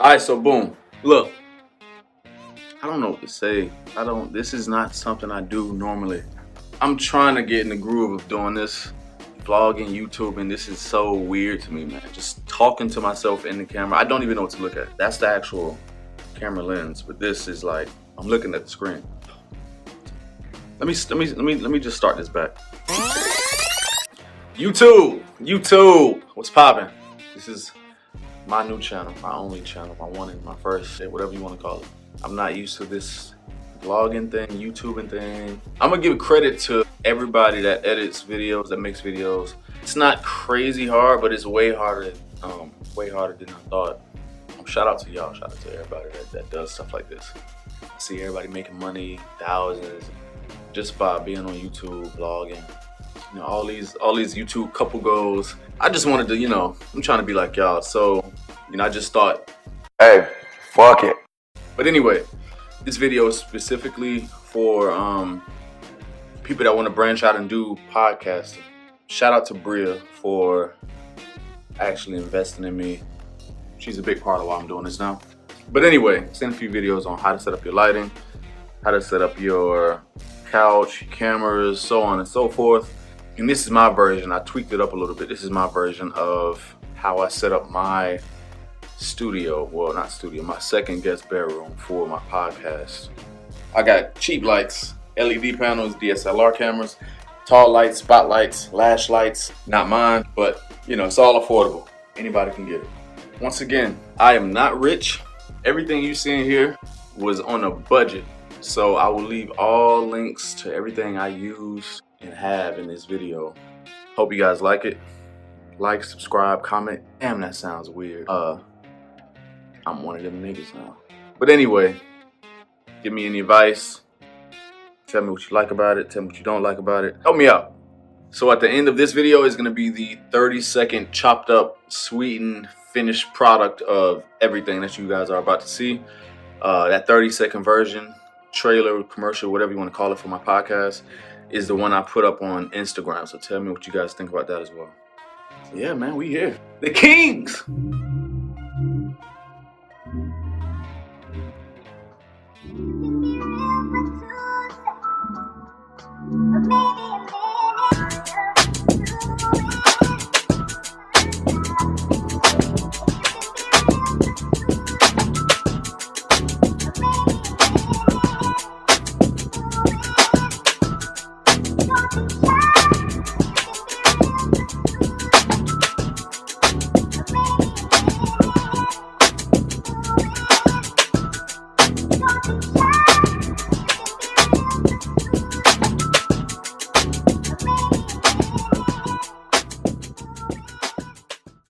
All right, so boom. Look, I don't know what to say. I don't. This is not something I do normally. I'm trying to get in the groove of doing this, vlogging, YouTube, and this is so weird to me, man. Just talking to myself in the camera. I don't even know what to look at. That's the actual camera lens, but this is like I'm looking at the screen. Let me let me let me let me just start this back. YouTube, YouTube, what's poppin'? This is my new channel, my only channel, my one my first, whatever you want to call it. I'm not used to this vlogging thing, YouTubing thing. I'm gonna give credit to everybody that edits videos, that makes videos. It's not crazy hard, but it's way harder, um, way harder than I thought. Um, shout out to y'all, shout out to everybody that, that does stuff like this. I see everybody making money, thousands, just by being on YouTube, vlogging. You know, all these all these YouTube couple goals. I just wanted to, you know, I'm trying to be like y'all. So, you know, I just thought, hey, fuck it. But anyway, this video is specifically for um, people that want to branch out and do podcasting. Shout out to Bria for actually investing in me. She's a big part of why I'm doing this now. But anyway, send a few videos on how to set up your lighting, how to set up your couch, cameras, so on and so forth. And this is my version. I tweaked it up a little bit. This is my version of how I set up my studio. Well, not studio, my second guest bedroom for my podcast. I got cheap lights, LED panels, DSLR cameras, tall lights, spotlights, lash lights. Not mine, but you know, it's all affordable. Anybody can get it. Once again, I am not rich. Everything you see in here was on a budget. So I will leave all links to everything I use and have in this video. Hope you guys like it. Like, subscribe, comment. Damn, that sounds weird. Uh, I'm one of them niggas now. But anyway, give me any advice. Tell me what you like about it. Tell me what you don't like about it. Help me out. So at the end of this video is going to be the 30 second chopped up, sweetened, finished product of everything that you guys are about to see. Uh, that 30 second version, trailer, commercial, whatever you want to call it for my podcast, is the one I put up on Instagram. So tell me what you guys think about that as well. Yeah, man, we here. The Kings! Thank